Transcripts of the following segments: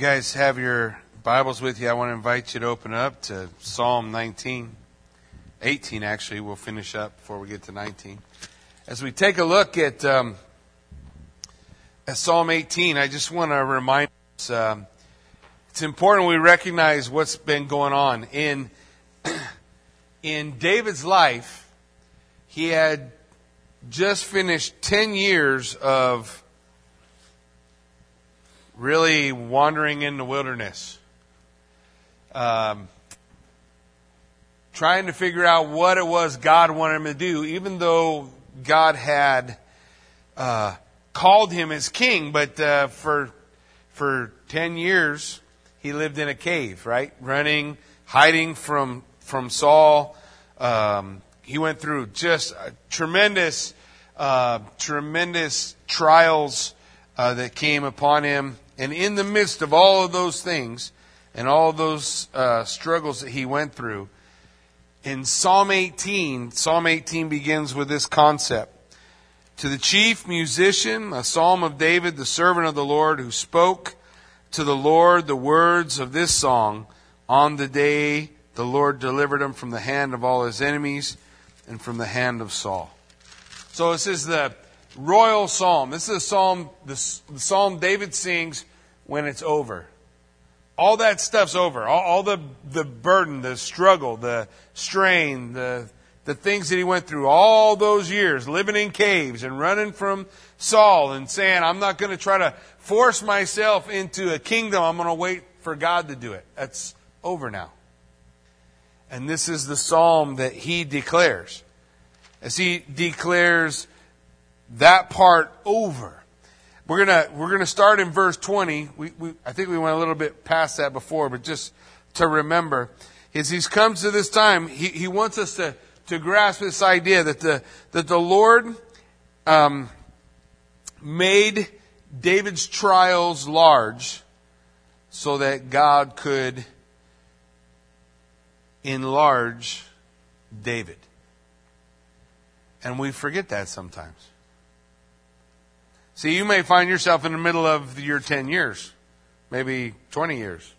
you guys have your Bibles with you, I want to invite you to open up to Psalm 19. 18, actually. We'll finish up before we get to 19. As we take a look at, um, at Psalm 18, I just want to remind us um, it's important we recognize what's been going on. In, in David's life, he had just finished 10 years of really wandering in the wilderness. Um, trying to figure out what it was God wanted him to do, even though God had uh, called him as king. But uh, for for ten years, he lived in a cave, right, running, hiding from from Saul. Um, he went through just tremendous, uh, tremendous trials uh, that came upon him, and in the midst of all of those things and all those uh, struggles that he went through in Psalm 18, Psalm 18 begins with this concept. To the chief musician, a psalm of David, the servant of the Lord, who spoke to the Lord the words of this song on the day the Lord delivered him from the hand of all his enemies and from the hand of Saul. So this is the royal psalm. This is a psalm, the, psalm David sings when it's over all that stuff's over. All, all, the, the burden, the struggle, the strain, the, the things that he went through all those years, living in caves and running from Saul and saying, I'm not going to try to force myself into a kingdom. I'm going to wait for God to do it. That's over now. And this is the psalm that he declares. As he declares that part over. We're gonna we're gonna start in verse 20. We, we I think we went a little bit past that before, but just to remember, as he's come to this time, he, he wants us to to grasp this idea that the that the Lord um, made David's trials large so that God could enlarge David. And we forget that sometimes. See, you may find yourself in the middle of your 10 years, maybe 20 years.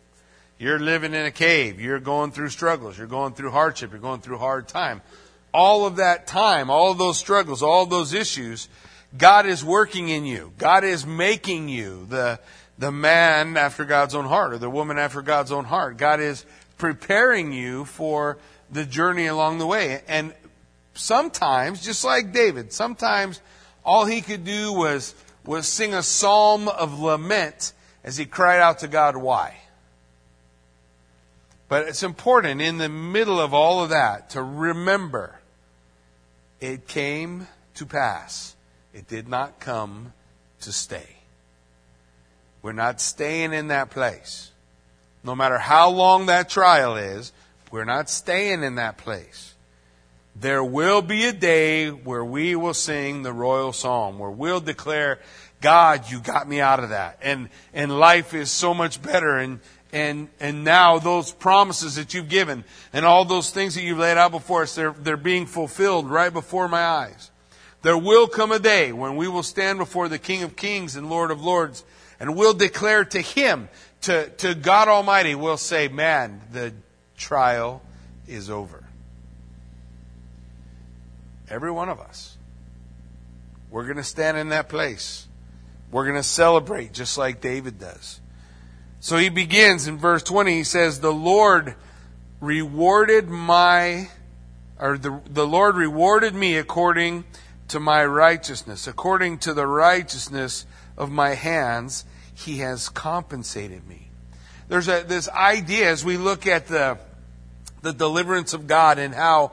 You're living in a cave. You're going through struggles. You're going through hardship. You're going through hard time. All of that time, all of those struggles, all of those issues, God is working in you. God is making you the, the man after God's own heart or the woman after God's own heart. God is preparing you for the journey along the way. And sometimes, just like David, sometimes all he could do was was sing a psalm of lament as he cried out to God, why? But it's important in the middle of all of that to remember it came to pass. It did not come to stay. We're not staying in that place. No matter how long that trial is, we're not staying in that place. There will be a day where we will sing the royal psalm, where we'll declare, God, you got me out of that. And, and life is so much better. And, and, and now those promises that you've given and all those things that you've laid out before us, they're, they're being fulfilled right before my eyes. There will come a day when we will stand before the King of Kings and Lord of Lords and we'll declare to Him, to, to God Almighty, we'll say, man, the trial is over. Every one of us. We're going to stand in that place. We're going to celebrate just like David does. So he begins in verse 20. He says, The Lord rewarded my, or the, the Lord rewarded me according to my righteousness. According to the righteousness of my hands, he has compensated me. There's a, this idea as we look at the, the deliverance of God and how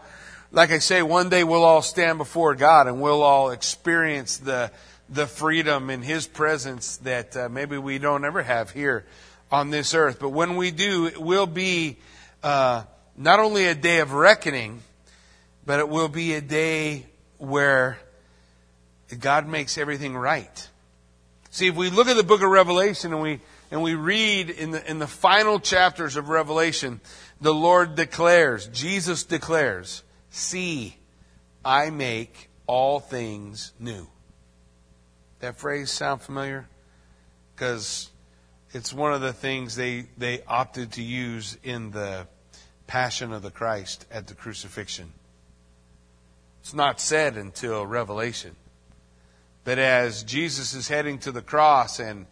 like I say, one day we'll all stand before God and we'll all experience the, the freedom in His presence that uh, maybe we don't ever have here on this earth. But when we do, it will be uh, not only a day of reckoning, but it will be a day where God makes everything right. See, if we look at the book of Revelation and we and we read in the in the final chapters of Revelation, the Lord declares, Jesus declares, See, I make all things new. That phrase sound familiar? Because It's one of the things they, they opted to use in the Passion of the Christ at the crucifixion. It's not said until Revelation. But as Jesus is heading to the cross and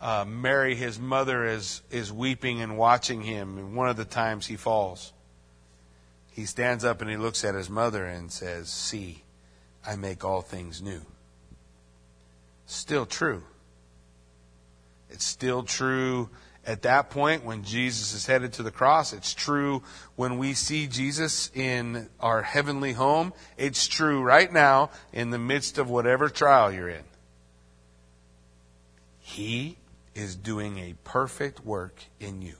uh, Mary, his mother, is, is weeping and watching him, and one of the times he falls, he stands up and he looks at his mother and says, See, I make all things new. Still true. It's still true at that point when Jesus is headed to the cross. It's true when we see Jesus in our heavenly home. It's true right now in the midst of whatever trial you're in. He is doing a perfect work in you.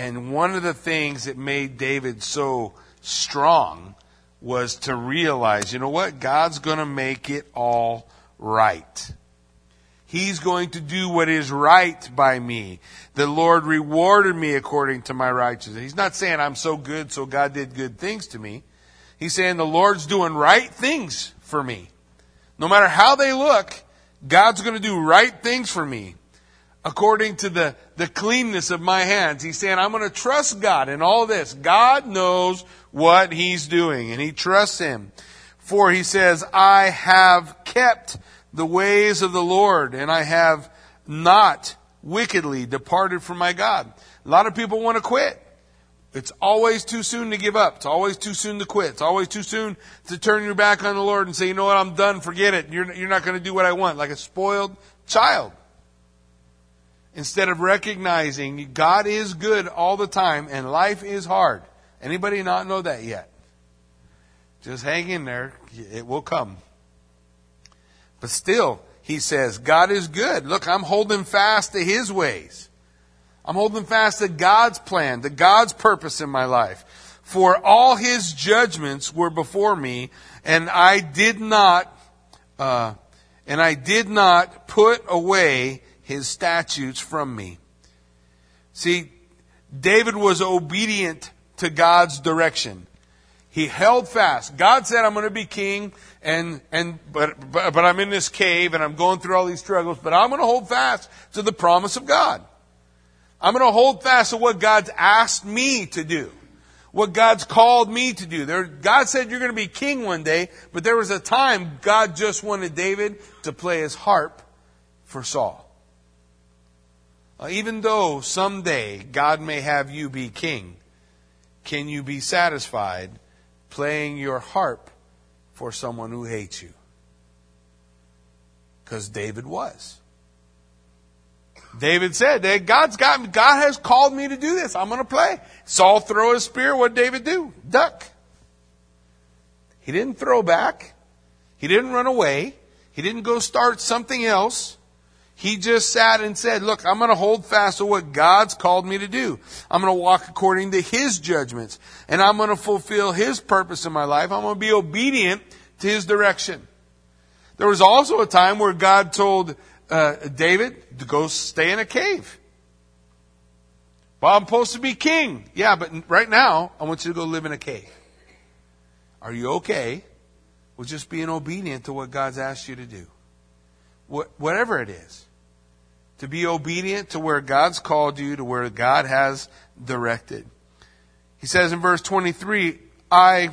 And one of the things that made David so strong was to realize, you know what? God's going to make it all right. He's going to do what is right by me. The Lord rewarded me according to my righteousness. He's not saying I'm so good, so God did good things to me. He's saying the Lord's doing right things for me. No matter how they look, God's going to do right things for me according to the, the cleanness of my hands. He's saying, I'm going to trust God in all this. God knows what He's doing, and He trusts Him. For He says, I have kept the ways of the Lord, and I have not wickedly departed from my God. A lot of people want to quit. It's always too soon to give up. It's always too soon to quit. It's always too soon to turn your back on the Lord and say, you know what, I'm done, forget it. You're, you're not going to do what I want, like a spoiled child. Instead of recognizing God is good all the time and life is hard. Anybody not know that yet? Just hang in there. It will come. But still, he says, God is good. Look, I'm holding fast to his ways. I'm holding fast to God's plan, to God's purpose in my life. For all his judgments were before me, and I did not, uh, and I did not put away his statutes from me. See, David was obedient to God's direction. He held fast. God said, I'm going to be king and, and, but, but, but I'm in this cave and I'm going through all these struggles, but I'm going to hold fast to the promise of God. I'm going to hold fast to what God's asked me to do. What God's called me to do. There, God said you're going to be king one day, but there was a time God just wanted David to play his harp for Saul. Uh, even though someday God may have you be king, can you be satisfied playing your harp for someone who hates you? Because David was. David said that God's got God has called me to do this. I'm going to play. Saul throw his spear. What David do? Duck. He didn't throw back. He didn't run away. He didn't go start something else. He just sat and said, look, I'm going to hold fast to what God's called me to do. I'm going to walk according to His judgments and I'm going to fulfill His purpose in my life. I'm going to be obedient to His direction. There was also a time where God told uh, David to go stay in a cave. Well, I'm supposed to be king. Yeah, but right now, I want you to go live in a cave. Are you okay with just being obedient to what God's asked you to do? whatever it is to be obedient to where God's called you, to where God has directed. He says in verse 23, I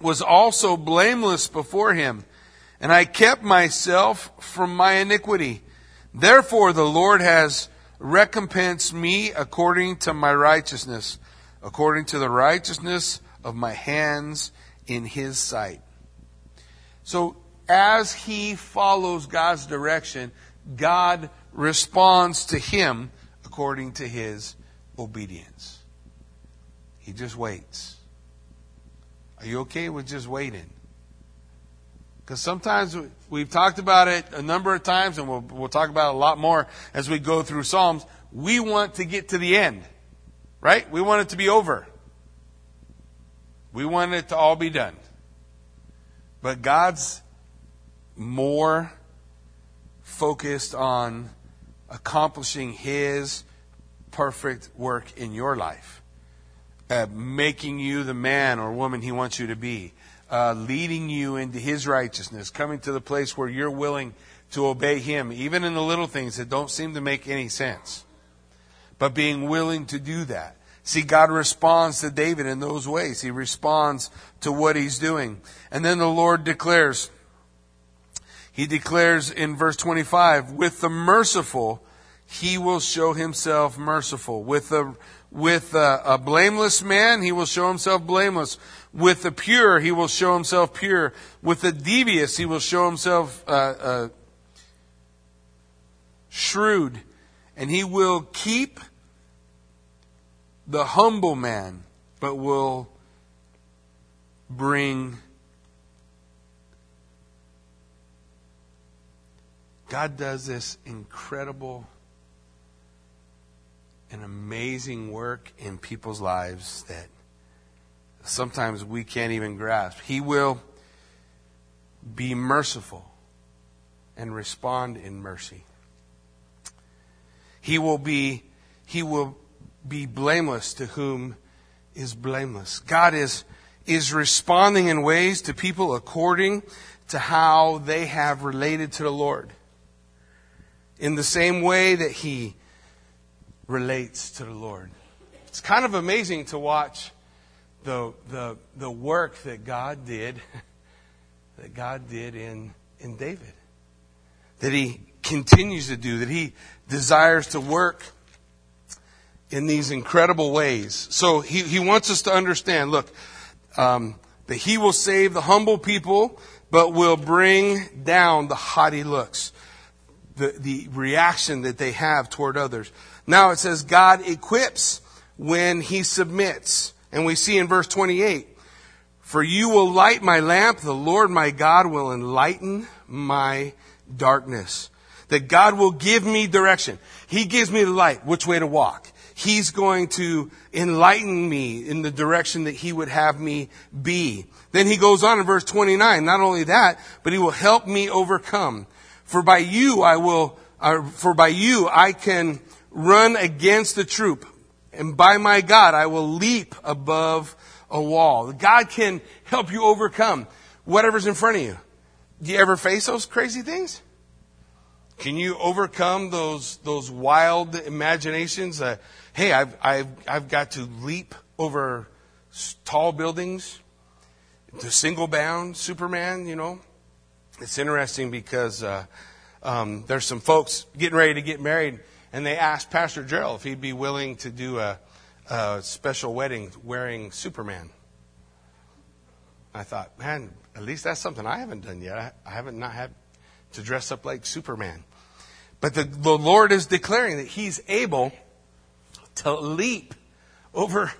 was also blameless before him, and I kept myself from my iniquity. Therefore the Lord has recompensed me according to my righteousness, according to the righteousness of my hands in his sight. So as he follows God's direction, God responds to him according to his obedience. He just waits. Are you okay with just waiting? Because sometimes we've talked about it a number of times, and we'll, we'll talk about it a lot more as we go through Psalms. We want to get to the end, right? We want it to be over. We want it to all be done. But God's more focused on accomplishing His perfect work in your life, uh, making you the man or woman He wants you to be, uh, leading you into His righteousness, coming to the place where you're willing to obey Him, even in the little things that don't seem to make any sense. But being willing to do that. See, God responds to David in those ways. He responds to what he's doing. And then the Lord declares, He declares in verse 25, with the merciful, He will show Himself merciful. With the with a, a, blameless man, he will show himself blameless. With the pure, he will show himself pure. With the devious, he will show himself uh, uh, shrewd. And he will keep the humble man, but will bring God does this incredible and amazing work in people's lives that sometimes we can't even grasp. He will be merciful and respond in mercy. He will be he will be blameless to whom is blameless. God is, is responding in ways to people according to how they have related to the Lord. In the same way that He relates to the Lord. It's kind of amazing to watch the, the, the work that God did, that God did in, in David. That He continues to do, that He desires to work in these incredible ways. So he, he wants us to understand, look, um, that he will save the humble people, but will bring down the haughty looks, the, the reaction that they have toward others. Now it says God equips when he submits. And we see in verse 28, for you will light my lamp, the Lord my God will enlighten my darkness. That God will give me direction. He gives me the light, which way to walk. He's going to enlighten me in the direction that He would have me be. Then he goes on in verse 29, not only that, but He will help me overcome. For by you I will, uh, for by you I can run against the troop. And by my God I will leap above a wall. God can help you overcome whatever's in front of you. Do you ever face those crazy things? Can you overcome those those wild imaginations? Uh, hey, I've, I've, I've got to leap over tall buildings, the single bound Superman, you know. It's interesting because uh, um, there's some folks getting ready to get married, and they asked Pastor Gerald if he'd be willing to do a, a special wedding wearing Superman. I thought, man, at least that's something I haven't done yet. I, I haven't not had to dress up like Superman. But the, the Lord is declaring that He's able to leap over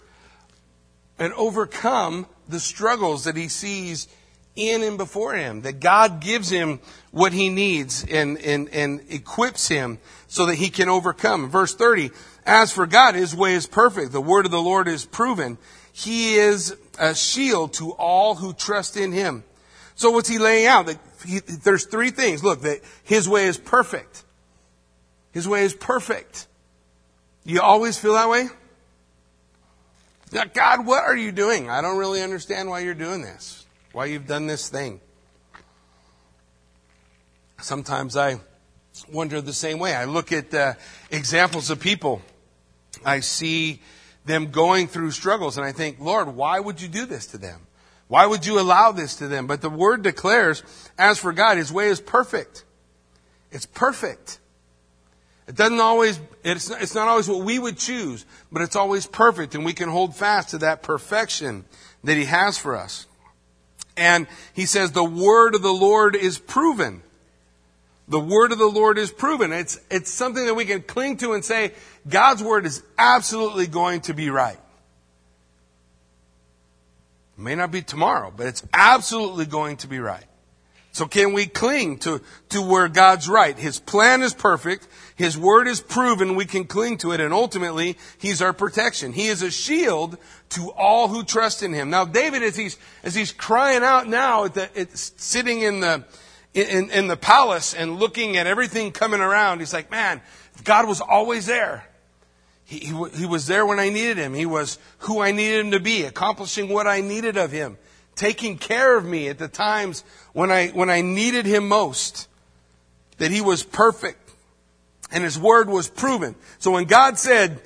and overcome the struggles that he sees in and before him. That God gives him what he needs and, and, and equips him so that he can overcome. Verse 30, as for God, his way is perfect. The word of the Lord is proven. He is a shield to all who trust in him. So what's he laying out? That he, there's three things. Look, that his way is perfect. His way is perfect. You always feel that way? God, what are you doing? I don't really understand why you're doing this, why you've done this thing. Sometimes I wonder the same way. I look at uh, examples of people. I see them going through struggles and I think, Lord, why would you do this to them? Why would you allow this to them? But the word declares, as for God, his way is perfect. It's perfect. It doesn't always, it's not, it's not always what we would choose, but it's always perfect and we can hold fast to that perfection that He has for us. And He says the word of the Lord is proven. The word of the Lord is proven. It's, it's something that we can cling to and say, God's word is absolutely going to be right. It may not be tomorrow, but it's absolutely going to be right. So can we cling to, to where God's right? His plan is perfect. His word is proven. We can cling to it. And ultimately, He's our protection. He is a shield to all who trust in Him. Now, David, as he's, as he's crying out now, at the, at, sitting in the, in, in the palace and looking at everything coming around, he's like, man, God was always there. He, he, he was there when I needed Him. He was who I needed Him to be, accomplishing what I needed of Him taking care of me at the times when I, when I needed him most. that he was perfect and his word was proven. So when God said,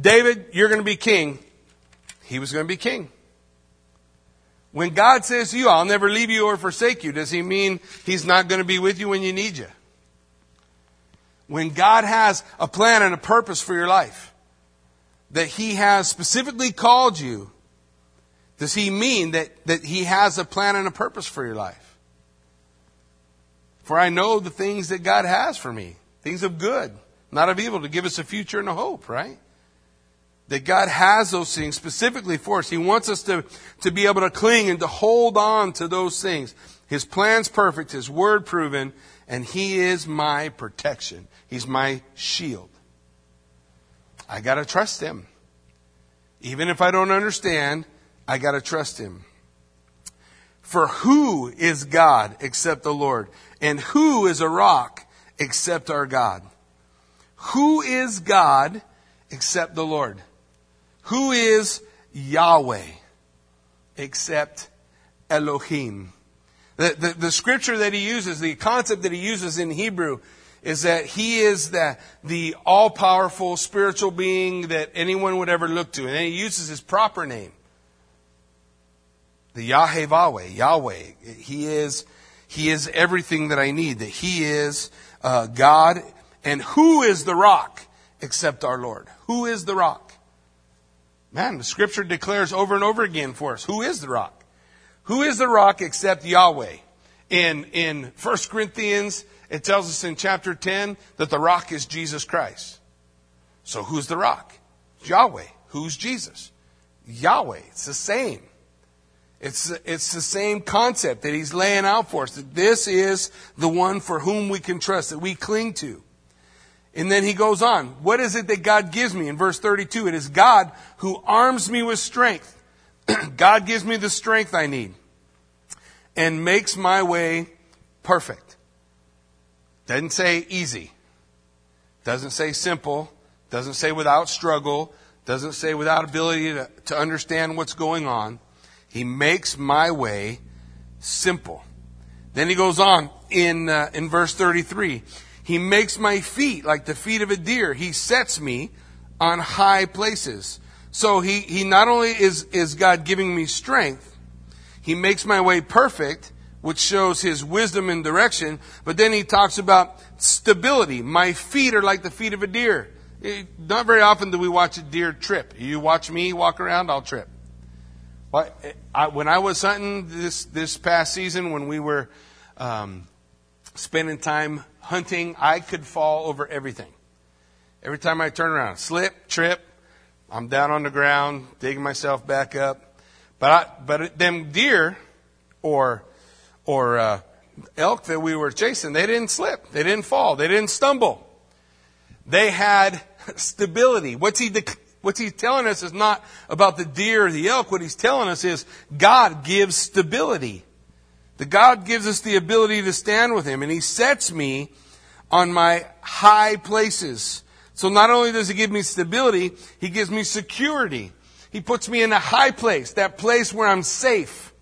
David, you're going to be king, he was going to be king. When God says to you, I'll never leave you or forsake you, does he mean he's not going to be with you when you need you? When God has a plan and a purpose for your life, that he has specifically called you, does he mean that, that he has a plan and a purpose for your life? For I know the things that God has for me, things of good, not of evil, to give us a future and a hope, right? That God has those things specifically for us. He wants us to, to be able to cling and to hold on to those things. His plan's perfect, His word proven, and He is my protection. He's my shield. I gotta trust Him. Even if I don't understand, I gotta trust Him. For who is God except the Lord? And who is a rock except our God? Who is God except the Lord? Who is Yahweh except Elohim? The, the, the, scripture that he uses, the concept that he uses in Hebrew, is that he is the, the all powerful spiritual being that anyone would ever look to. And then he uses his proper name. The Yahweh, Yahweh. He is, he is everything that I need. That he is uh, God. And who is the rock except our Lord? Who is the rock? Man, the scripture declares over and over again for us, who is the rock? Who is the rock except Yahweh? In, in 1 Corinthians, it tells us in chapter 10 that the rock is Jesus Christ. So who's the rock? Yahweh. Who's Jesus? Yahweh. It's the same. It's, it's the same concept that he's laying out for us. That this is the one for whom we can trust, that we cling to. And then he goes on. What is it that God gives me? In verse 32, it is God who arms me with strength. God gives me the strength I need and makes my way perfect. Doesn't say easy. Doesn't say simple. Doesn't say without struggle. Doesn't say without ability to, to understand what's going on. He makes my way simple. Then he goes on in, uh, in verse 33. He makes my feet like the feet of a deer. He sets me on high places. So he, he not only is, is God giving me strength, he makes my way perfect, which shows his wisdom and direction, but then he talks about stability. My feet are like the feet of a deer. It, not very often do we watch a deer trip. You watch me walk around, I'll trip. I, when I was hunting this, this past season, when we were um, spending time hunting, I could fall over everything. Every time I turn around, slip, trip, I'm down on the ground, digging myself back up. But I, but them deer or or uh, elk that we were chasing, they didn't slip, they didn't fall, they didn't stumble. They had stability. What's he what's he's telling us is not about the deer or the elk. What he's telling us is God gives stability. The God gives us the ability to stand with Him, and He sets me on my high places. So not only does He give me stability, He gives me security. He puts me in a high place, that place where I'm safe.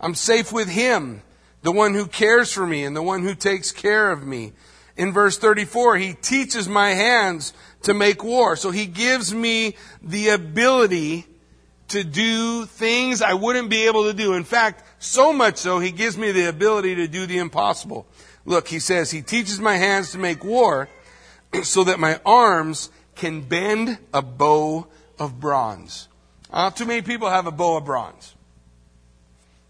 I'm safe with Him, the one who cares for me and the one who takes care of me. In verse 34, He teaches my hands to make war. So He gives me the ability to do things I wouldn't be able to do. In fact, so much so, he gives me the ability to do the impossible. Look, he says, he teaches my hands to make war so that my arms can bend a bow of bronze. Not too many people have a bow of bronze.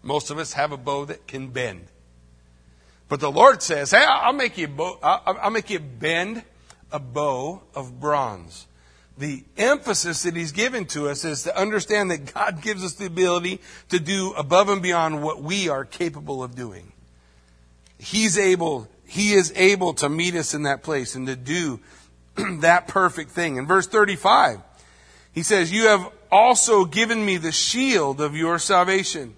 Most of us have a bow that can bend. But the Lord says, hey, I'll make you, bow, I'll make you bend a bow of bronze the emphasis that he's given to us is to understand that God gives us the ability to do above and beyond what we are capable of doing. He's able, he is able to meet us in that place and to do that perfect thing. In verse 35, he says, You have also given me the shield of your salvation.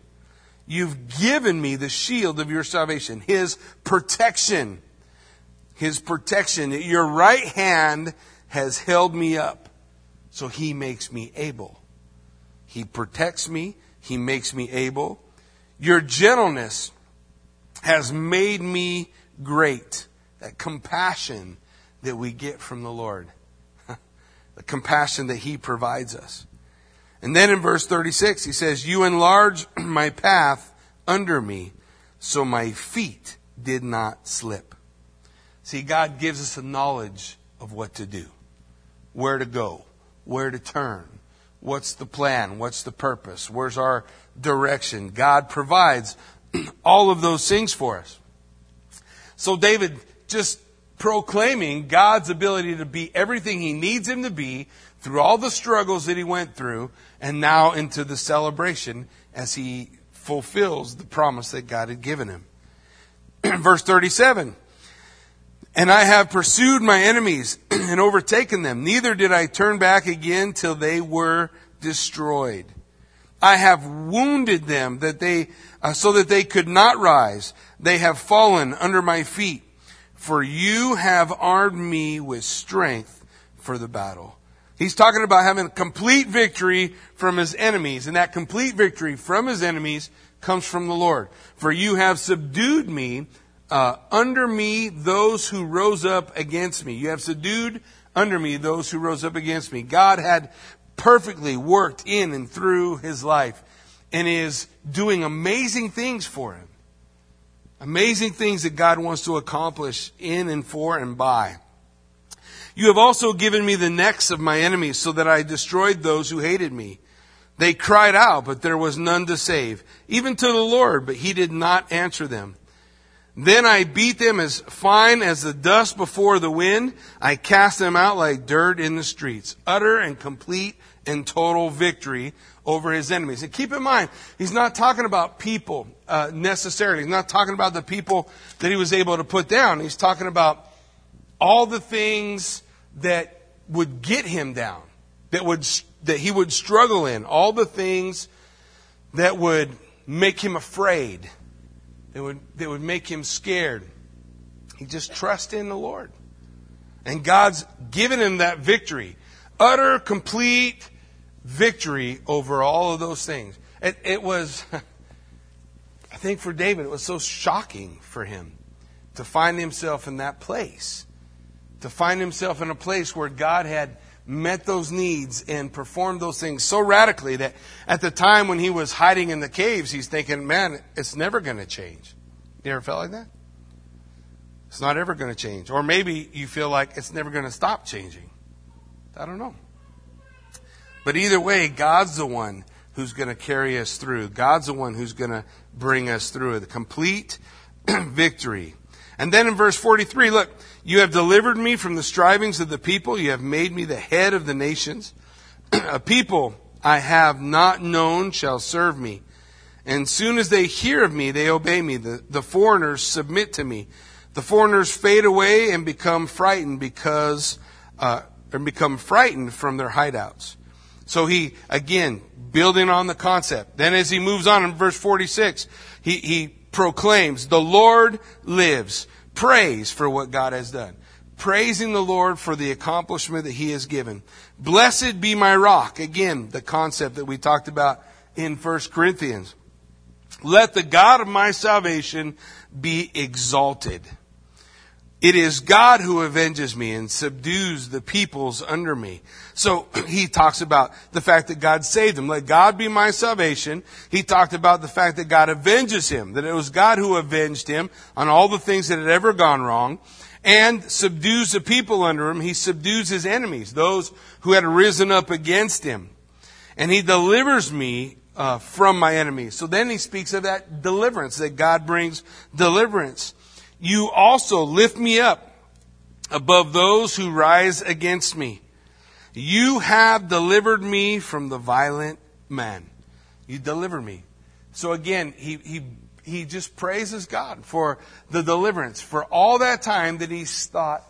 You've given me the shield of your salvation, his protection. His protection. Your right hand has held me up so he makes me able. He protects me. He makes me able. Your gentleness has made me great. that compassion that we get from the Lord. the compassion that He provides us. And then in verse 36, He says, You enlarge my path under me, so my feet did not slip. See, God gives us a knowledge of what to do, where to go, where to turn, what's the plan, what's the purpose, where's our direction. God provides all of those things for us. So David just proclaiming God's ability to be everything he needs him to be through all the struggles that he went through and now into the celebration as he fulfills the promise that God had given him. Verse 37. And I have pursued my enemies and overtaken them. Neither did I turn back again till they were destroyed. I have wounded them that they, uh, so that they could not rise. They have fallen under my feet. For you have armed me with strength for the battle. He's talking about having complete victory from his enemies, and that complete victory from his enemies comes from the Lord. For you have subdued me, uh, under me those who rose up against me. You have subdued under me those who rose up against me. God had perfectly worked in and through his life and is doing amazing things for him. Amazing things that God wants to accomplish in and for and by. You have also given me the necks of my enemies so that I destroyed those who hated me. They cried out, but there was none to save, even to the Lord, but he did not answer them. Then I beat them as fine as the dust before the wind. I cast them out like dirt in the streets. Utter and complete and total victory over his enemies. And keep in mind, he's not talking about people uh, necessarily. He's not talking about the people that he was able to put down. He's talking about all the things that would get him down, that would that he would struggle in, all the things that would make him afraid, that would that would make him scared. He just trusts in the Lord. And God's given him that victory. Utter, complete, victory over all of those things. It, it was, I think for David, it was so shocking for him to find himself in that place. To find himself in a place where God had met those needs and performed those things so radically that at the time when he was hiding in the caves, he's thinking, man, it's never going to change. You ever felt like that? It's not ever going to change. Or maybe you feel like it's never going to stop changing. I don't know. But either way, God's the one who's going to carry us through. God's the one who's going to bring us through the complete victory. And then in verse 43, look, you have delivered me from the strivings of the people. You have made me the head of the nations. A people I have not known shall serve me. And soon as they hear of me, they obey me. The, the foreigners submit to me. The foreigners fade away and become frightened because, uh, and become frightened from their hideouts. So he, again, building on the concept. Then as he moves on in verse 46, he, he proclaims, the Lord lives. Praise for what God has done. Praising the Lord for the accomplishment that he has given. Blessed be my rock. Again, the concept that we talked about in 1 Corinthians. Let the God of my salvation be exalted. It is God who avenges me and subdues the peoples under me. So he talks about the fact that God saved him. Let God be my salvation. He talked about the fact that God avenges him, that it was God who avenged him on all the things that had ever gone wrong and subdues the people under him. He subdues his enemies, those who had risen up against him. And he delivers me uh, from my enemies. So then he speaks of that deliverance, that God brings deliverance. You also lift me up above those who rise against me. You have delivered me from the violent man. You deliver me. So again, he, he, he just praises God for the deliverance, for all that time that he's thought,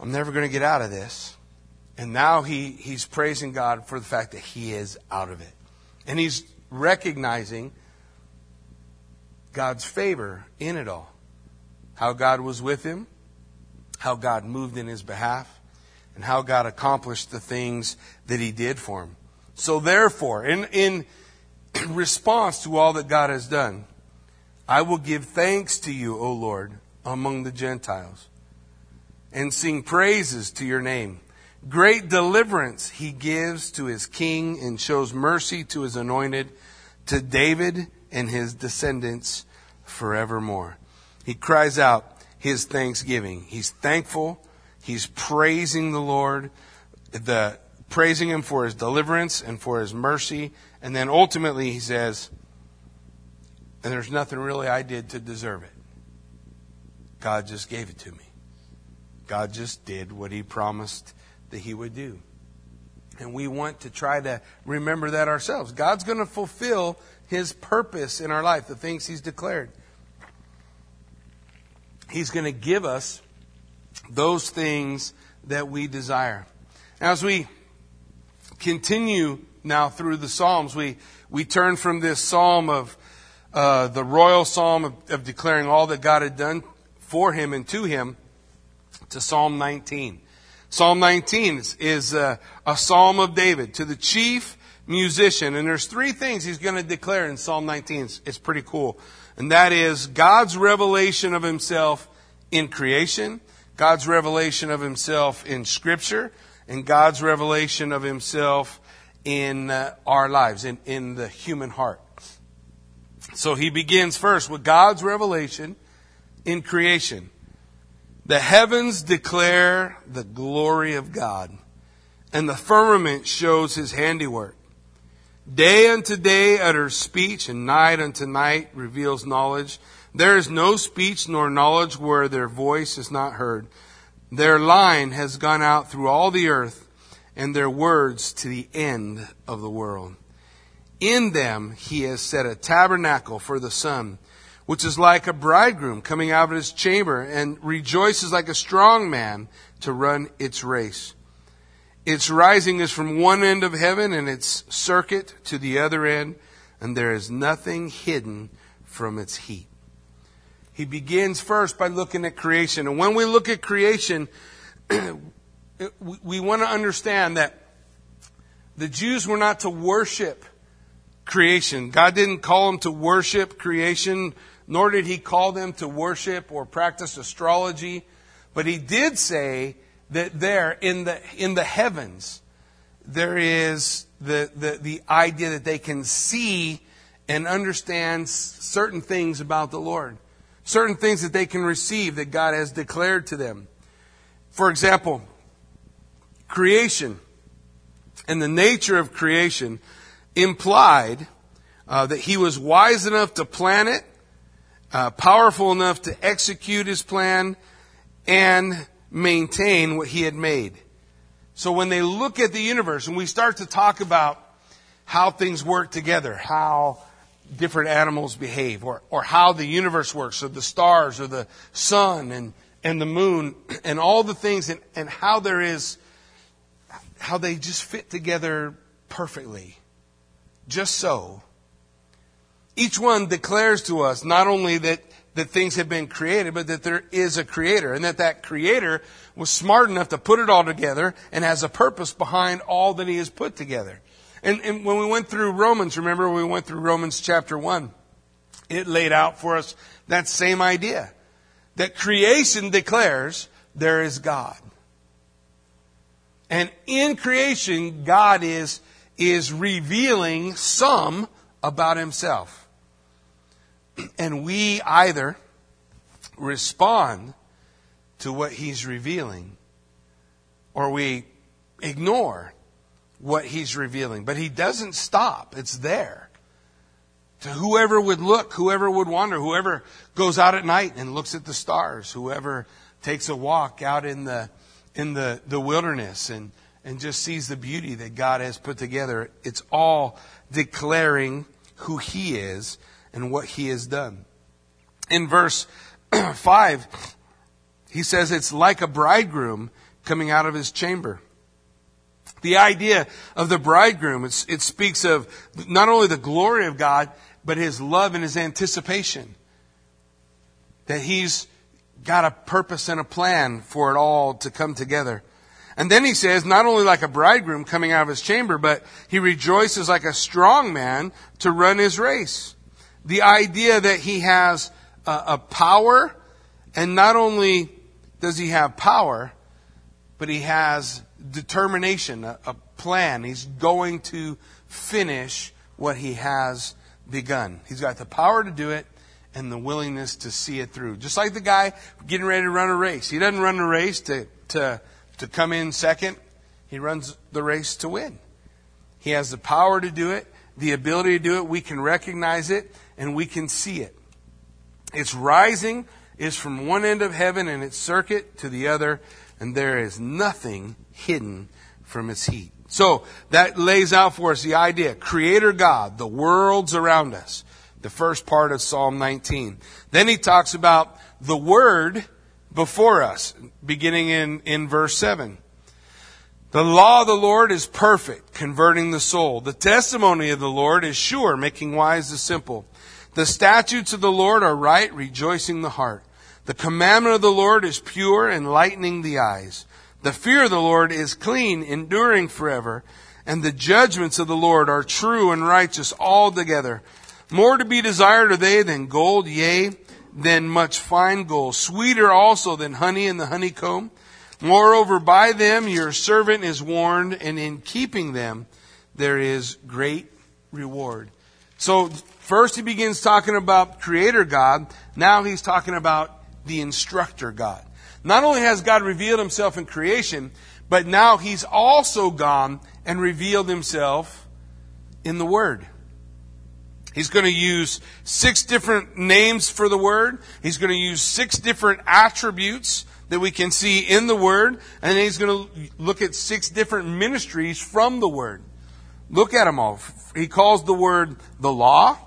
I'm never going to get out of this. And now he, he's praising God for the fact that he is out of it. And he's recognizing God's favor in it all how God was with him, how God moved in his behalf, and how God accomplished the things that he did for him. So therefore, in, in response to all that God has done, I will give thanks to you, O Lord, among the Gentiles and sing praises to your name. Great deliverance he gives to his king and shows mercy to his anointed, to David and his descendants forevermore. He cries out his thanksgiving. He's thankful. He's praising the Lord, the, praising him for his deliverance and for his mercy. And then ultimately he says, and there's nothing really I did to deserve it. God just gave it to me. God just did what he promised that he would do. And we want to try to remember that ourselves. God's going to fulfill his purpose in our life, the things he's declared. He's going to give us those things that we desire. Now, as we continue now through the Psalms, we, we turn from this psalm of uh, the royal psalm of, of declaring all that God had done for him and to him to Psalm 19. Psalm 19 is, is a, a psalm of David to the chief musician. And there's three things he's going to declare in Psalm 19. It's, it's pretty cool. And that is God's revelation of himself in creation, God's revelation of himself in scripture, and God's revelation of himself in uh, our lives, in, in the human heart. So he begins first with God's revelation in creation. The heavens declare the glory of God, and the firmament shows his handiwork. Day unto day utters speech, and night unto night reveals knowledge. There is no speech nor knowledge where their voice is not heard. Their line has gone out through all the earth, and their words to the end of the world. In them he has set a tabernacle for the sun which is like a bridegroom coming out of his chamber and rejoices like a strong man to run its race. Its rising is from one end of heaven and its circuit to the other end, and there is nothing hidden from its heat. He begins first by looking at creation. And when we look at creation, we want to understand that the Jews were not to worship creation. God didn't call them to worship creation nor did he call them to worship or practice astrology, but he did say that there in the, in the heavens, there is the, the, the idea that they can see and understand certain things about the Lord, certain things that they can receive that God has declared to them. For example, creation and the nature of creation implied uh, that he was wise enough to plan it uh, powerful enough to execute his plan and maintain what he had made. So when they look at the universe and we start to talk about how things work together, how different animals behave, or, or how the universe works, or the stars, or the sun, and, and the moon, and all the things, and, and how there is, how they just fit together perfectly. Just so each one declares to us not only that, that things have been created, but that there is a creator and that that creator was smart enough to put it all together and has a purpose behind all that he has put together. And, and when we went through Romans, remember we went through Romans chapter 1, it laid out for us that same idea. That creation declares there is God. And in creation, God is, is revealing some about himself. And we either respond to what he's revealing or we ignore what he's revealing. But he doesn't stop. It's there. To whoever would look, whoever would wander, whoever goes out at night and looks at the stars, whoever takes a walk out in the, in the, the wilderness and, and just sees the beauty that God has put together. It's all declaring who he is and what he has done. In verse 5, he says it's like a bridegroom coming out of his chamber. The idea of the bridegroom, it speaks of not only the glory of God, but his love and his anticipation. That he's got a purpose and a plan for it all to come together. And then he says, not only like a bridegroom coming out of his chamber, but he rejoices like a strong man to run his race the idea that he has a, a power And not only does he have power, but he has determination, a, a plan. He's going to finish what he has begun. He's got the power to do it and the willingness to see it through. Just like the guy getting ready to run a race. He doesn't run a race to, to, to come in second. He runs the race to win. He has the power to do it, the ability to do it. We can recognize it and we can see it. Its rising is from one end of heaven and its circuit to the other, and there is nothing hidden from its heat. So that lays out for us the idea Creator God, the worlds around us, the first part of Psalm 19. Then he talks about the Word before us, beginning in, in verse 7. The law of the Lord is perfect, converting the soul. The testimony of the Lord is sure, making wise the simple. The statutes of the Lord are right, rejoicing the heart. The commandment of the Lord is pure, enlightening the eyes. The fear of the Lord is clean, enduring forever. And the judgments of the Lord are true and righteous altogether. More to be desired are they than gold, yea, than much fine gold. Sweeter also than honey in the honeycomb. Moreover, by them your servant is warned, and in keeping them there is great reward. So First, he begins talking about Creator God. Now he's talking about the Instructor God. Not only has God revealed himself in creation, but now he's also gone and revealed himself in the Word. He's going to use six different names for the Word. He's going to use six different attributes that we can see in the Word. And he's going to look at six different ministries from the Word. Look at them all. He calls the Word the law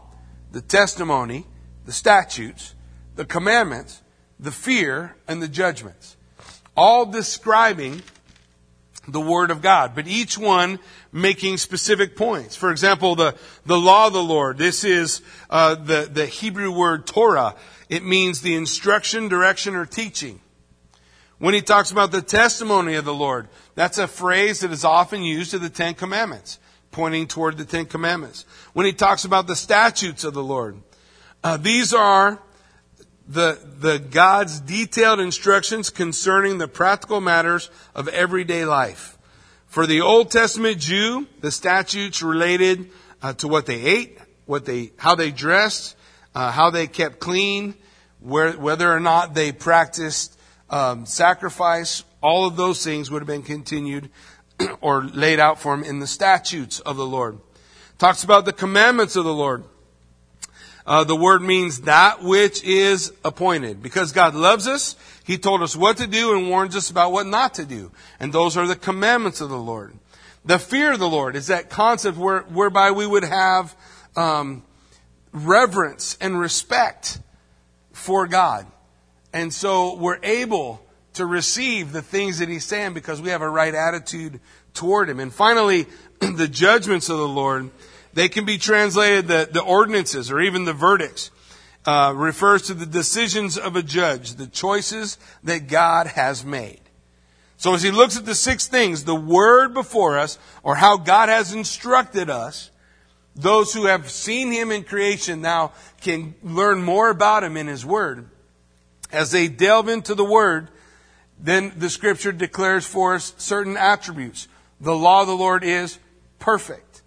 the testimony, the statutes, the commandments, the fear, and the judgments. All describing the Word of God, but each one making specific points. For example, the, the law of the Lord. This is uh, the, the Hebrew word Torah. It means the instruction, direction, or teaching. When he talks about the testimony of the Lord, that's a phrase that is often used of the Ten Commandments pointing toward the Ten Commandments. When he talks about the statutes of the Lord, uh, these are the, the God's detailed instructions concerning the practical matters of everyday life. For the Old Testament Jew, the statutes related uh, to what they ate, what they, how they dressed, uh, how they kept clean, where, whether or not they practiced um, sacrifice. All of those things would have been continued or laid out for him in the statutes of the Lord. Talks about the commandments of the Lord. Uh, the word means that which is appointed. Because God loves us, He told us what to do and warns us about what not to do. And those are the commandments of the Lord. The fear of the Lord is that concept where, whereby we would have um, reverence and respect for God. And so we're able to receive the things that he's saying because we have a right attitude toward him. And finally, the judgments of the Lord, they can be translated the, the ordinances or even the verdicts. Uh, refers to the decisions of a judge, the choices that God has made. So as he looks at the six things, the word before us, or how God has instructed us, those who have seen him in creation now can learn more about him in his word. As they delve into the word, then the scripture declares for us certain attributes. The law of the Lord is perfect.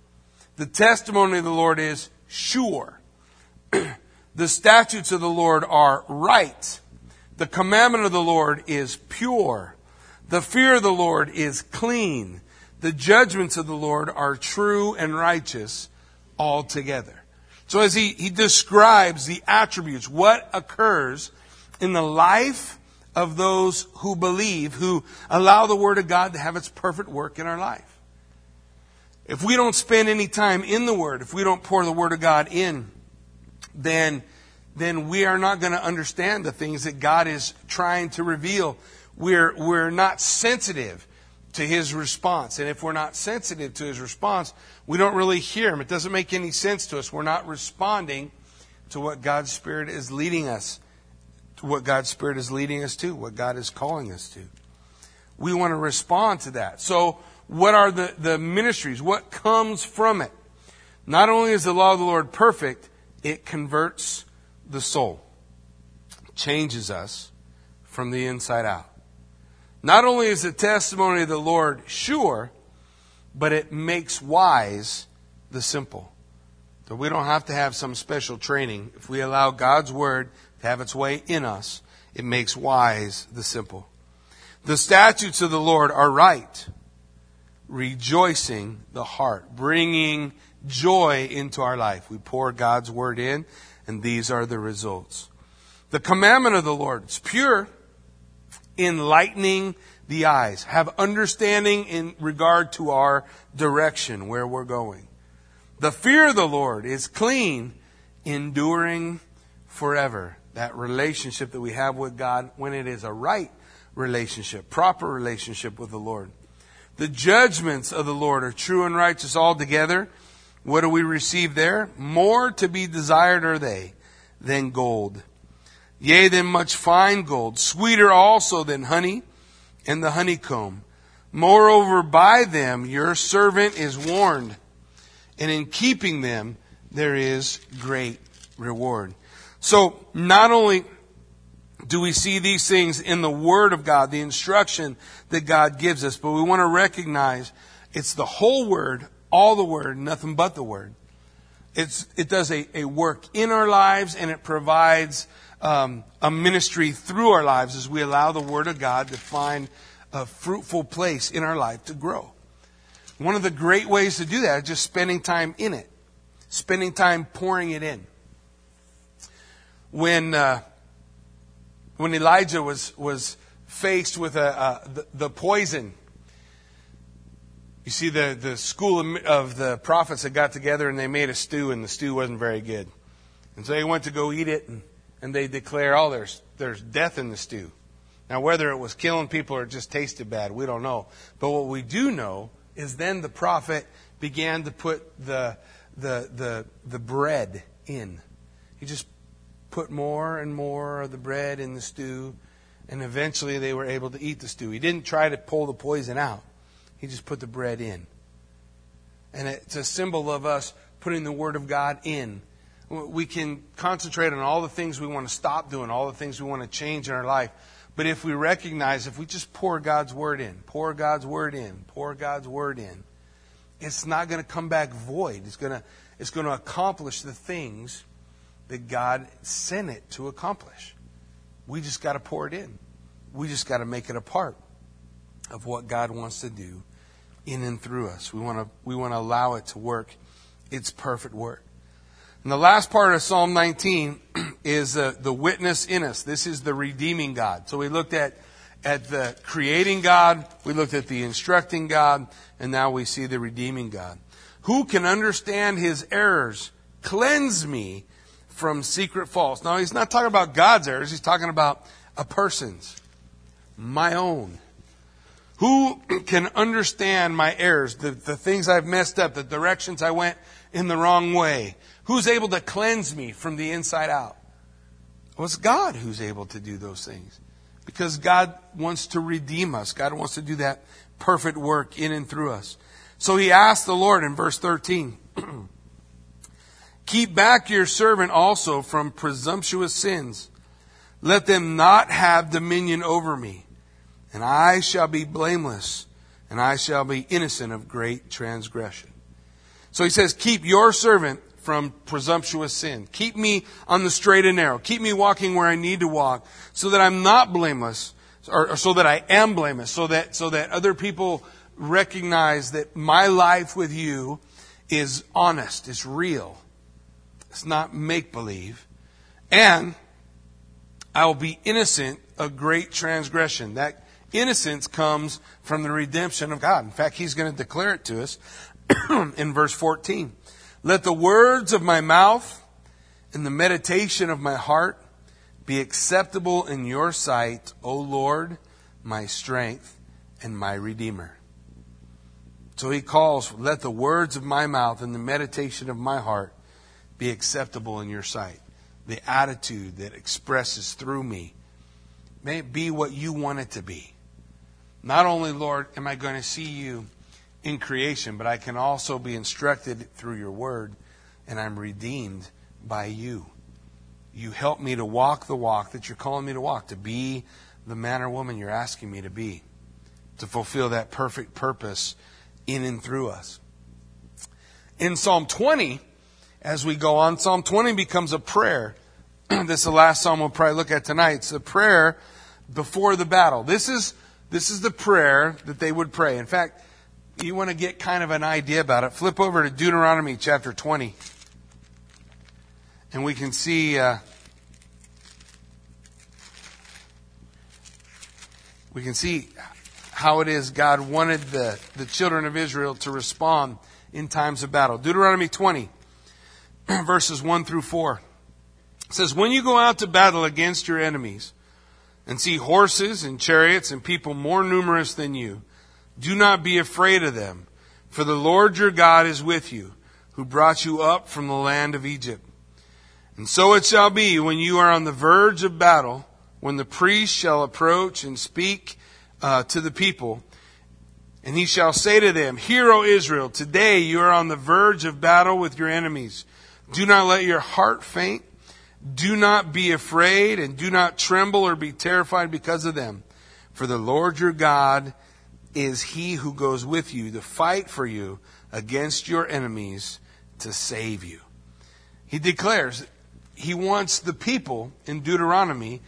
The testimony of the Lord is sure. the statutes of the Lord are right. The commandment of the Lord is pure. The fear of the Lord is clean. The judgments of the Lord are true and righteous altogether. So as he, he describes the attributes, what occurs in the life of those who believe, who allow the Word of God to have its perfect work in our life. If we don't spend any time in the Word, if we don't pour the Word of God in, then, then we are not going to understand the things that God is trying to reveal. We're, we're not sensitive to His response. And if we're not sensitive to His response, we don't really hear Him. It doesn't make any sense to us. We're not responding to what God's Spirit is leading us what God's Spirit is leading us to, what God is calling us to. We want to respond to that. So, what are the, the ministries? What comes from it? Not only is the law of the Lord perfect, it converts the soul, changes us, from the inside out. Not only is the testimony of the Lord sure, but it makes wise the simple. So we don't have to have some special training. If we allow God's word to have its way in us, it makes wise the simple. The statutes of the Lord are right, rejoicing the heart, bringing joy into our life. We pour God's word in, and these are the results. The commandment of the Lord is pure, enlightening the eyes, have understanding in regard to our direction, where we're going. The fear of the Lord is clean, enduring forever. That relationship that we have with God when it is a right relationship, proper relationship with the Lord. The judgments of the Lord are true and righteous altogether. What do we receive there? More to be desired are they than gold. Yea, than much fine gold, sweeter also than honey and the honeycomb. Moreover, by them your servant is warned and in keeping them there is great reward. So not only do we see these things in the Word of God, the instruction that God gives us, but we want to recognize it's the whole Word, all the Word, nothing but the Word. It's, it does a, a work in our lives and it provides um, a ministry through our lives as we allow the Word of God to find a fruitful place in our life to grow. One of the great ways to do that is just spending time in it, spending time pouring it in. When uh, when Elijah was was faced with a, the, the, poison, you see the the school of the prophets had got together and they made a stew, and the stew wasn't very good, and so they went to go eat it, and, and they declare, "Oh, there's there's death in the stew." Now, whether it was killing people or just tasted bad, we don't know. But what we do know is then the prophet began to put the, the, the, the bread in. He just put more and more of the bread in the stew, and eventually they were able to eat the stew. He didn't try to pull the poison out, he just put the bread in. And it's a symbol of us putting the Word of God in. We can concentrate on all the things we want to stop doing, all the things we want to change in our life. But if we recognize, if we just pour God's word in, pour God's word in, pour God's word in, it's not going to come back void. It's going to, it's going to accomplish the things that God sent it to accomplish. We just got to pour it in. We just got to make it a part of what God wants to do in and through us. We want to, we want to allow it to work its perfect work. And the last part of Psalm 19 is uh, the witness in us. This is the redeeming God. So we looked at, at the creating God, we looked at the instructing God, and now we see the redeeming God. Who can understand his errors? Cleanse me from secret faults. Now he's not talking about God's errors, he's talking about a person's, my own. Who can understand my errors, the, the things I've messed up, the directions I went in the wrong way? Who's able to cleanse me from the inside out? Well, it's God who's able to do those things. Because God wants to redeem us. God wants to do that perfect work in and through us. So he asked the Lord in verse 13, Keep back your servant also from presumptuous sins. Let them not have dominion over me. And I shall be blameless, and I shall be innocent of great transgression. So he says, Keep your servant from presumptuous sin. Keep me on the straight and narrow. Keep me walking where I need to walk so that I'm not blameless or, or so that I am blameless so that, so that other people recognize that my life with you is honest, it's real. It's not make believe. And I will be innocent of great transgression. That innocence comes from the redemption of God. In fact, he's going to declare it to us in verse 14. Let the words of my mouth and the meditation of my heart be acceptable in your sight, O Lord, my strength and my Redeemer. So he calls, let the words of my mouth and the meditation of my heart be acceptable in your sight. The attitude that expresses through me may it be what you want it to be. Not only, Lord, am I going to see you in creation, but I can also be instructed through your word, and I'm redeemed by you. You help me to walk the walk that you're calling me to walk, to be the man or woman you're asking me to be, to fulfill that perfect purpose in and through us. In Psalm 20, as we go on, Psalm 20 becomes a prayer. this is the last psalm we'll probably look at tonight. It's a prayer before the battle. This is, this is the prayer that they would pray. In fact, you want to get kind of an idea about it. Flip over to Deuteronomy chapter 20. And we can see, uh, we can see how it is God wanted the, the children of Israel to respond in times of battle. Deuteronomy 20, verses 1 through 4. It says, When you go out to battle against your enemies and see horses and chariots and people more numerous than you, do not be afraid of them, for the Lord your God is with you, who brought you up from the land of Egypt. And so it shall be when you are on the verge of battle, when the priest shall approach and speak uh, to the people, and he shall say to them, Hear, O Israel, today you are on the verge of battle with your enemies. Do not let your heart faint. Do not be afraid, and do not tremble or be terrified because of them. For the Lord your God is he who goes with you to fight for you against your enemies to save you. He declares he wants the people in Deuteronomy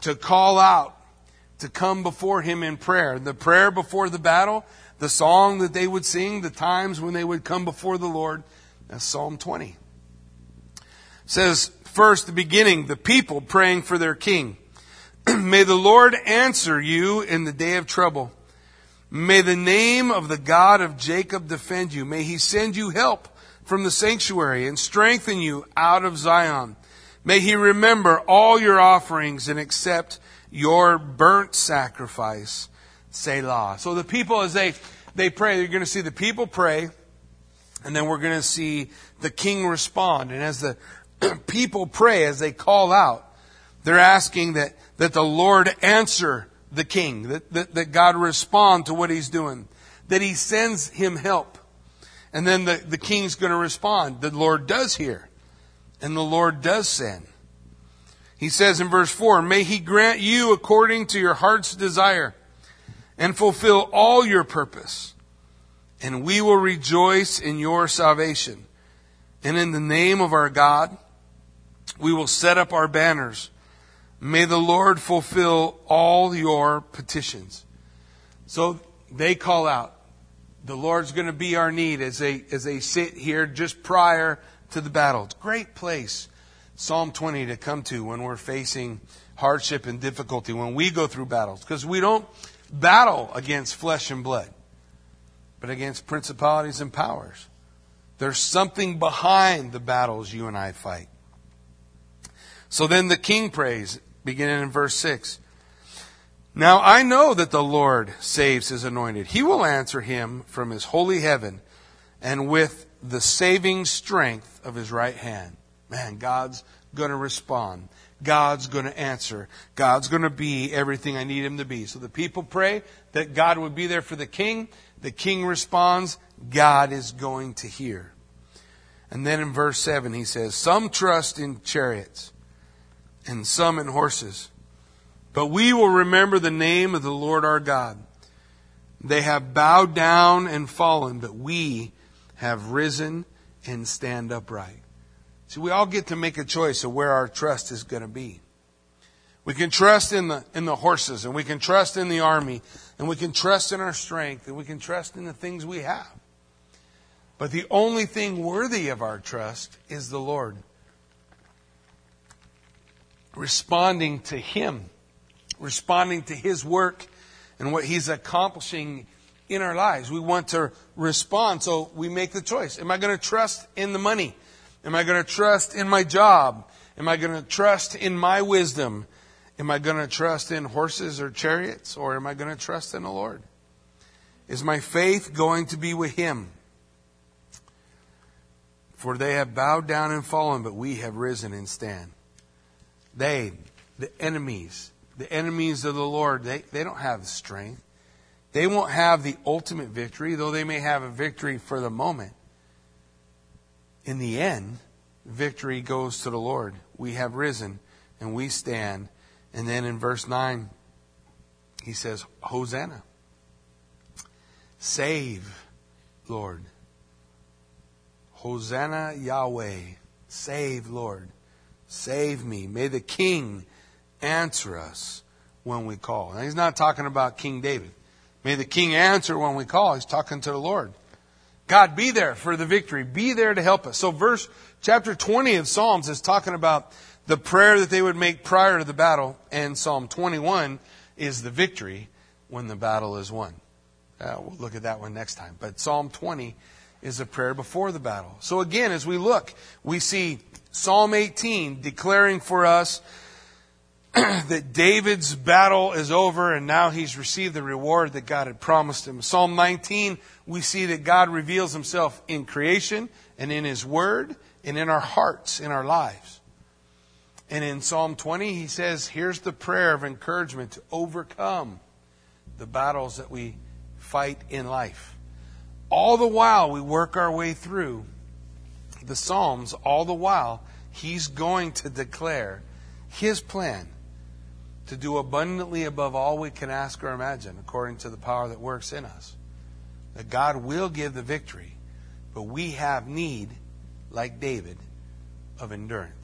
to call out, to come before him in prayer. The prayer before the battle, the song that they would sing, the times when they would come before the Lord. That's Psalm 20. Says, first, the beginning, the people praying for their king. May the Lord answer you in the day of trouble. May the name of the God of Jacob defend you. May he send you help from the sanctuary and strengthen you out of Zion. May he remember all your offerings and accept your burnt sacrifice. Selah. So the people, as they, they pray, you're going to see the people pray, and then we're going to see the king respond. And as the people pray, as they call out, they're asking that, that the Lord answer the king, that, that, that God respond to what he's doing, that he sends him help. And then the, the king's going to respond. The Lord does hear, and the Lord does send. He says in verse 4 May he grant you according to your heart's desire and fulfill all your purpose, and we will rejoice in your salvation. And in the name of our God, we will set up our banners May the Lord fulfill all your petitions. So they call out. The Lord's going to be our need as they, as they sit here just prior to the battle. Great place, Psalm 20, to come to when we're facing hardship and difficulty, when we go through battles. Because we don't battle against flesh and blood, but against principalities and powers. There's something behind the battles you and I fight. So then the king prays, beginning in verse 6. Now I know that the Lord saves his anointed. He will answer him from his holy heaven and with the saving strength of his right hand. Man, God's going to respond. God's going to answer. God's going to be everything I need him to be. So the people pray that God would be there for the king. The king responds, God is going to hear. And then in verse 7, he says, Some trust in chariots and some in horses. But we will remember the name of the Lord our God. They have bowed down and fallen, but we have risen and stand upright. See, we all get to make a choice of where our trust is going to be. We can trust in the, in the horses, and we can trust in the army, and we can trust in our strength, and we can trust in the things we have. But the only thing worthy of our trust is the Lord responding to Him, responding to His work and what He's accomplishing in our lives. We want to respond, so we make the choice. Am I going to trust in the money? Am I going to trust in my job? Am I going to trust in my wisdom? Am I going to trust in horses or chariots? Or am I going to trust in the Lord? Is my faith going to be with Him? For they have bowed down and fallen, but we have risen and stand. They, the enemies, the enemies of the Lord, they, they don't have the strength. They won't have the ultimate victory, though they may have a victory for the moment. In the end, victory goes to the Lord. We have risen and we stand. And then in verse 9, he says, Hosanna. Save, Lord. Hosanna Yahweh. Save, Lord. Save me. May the King answer us when we call. Now, he's not talking about King David. May the King answer when we call. He's talking to the Lord. God, be there for the victory. Be there to help us. So, verse chapter 20 of Psalms is talking about the prayer that they would make prior to the battle, and Psalm 21 is the victory when the battle is won. Uh, we'll look at that one next time. But Psalm 20 is a prayer before the battle. So again, as we look, we see Psalm 18 declaring for us that David's battle is over and now he's received the reward that God had promised him. Psalm 19, we see that God reveals himself in creation and in his word and in our hearts, in our lives. And in Psalm 20, he says, here's the prayer of encouragement to overcome the battles that we fight in life. All the while we work our way through the Psalms, all the while he's going to declare his plan to do abundantly above all we can ask or imagine, according to the power that works in us. That God will give the victory, but we have need, like David, of endurance.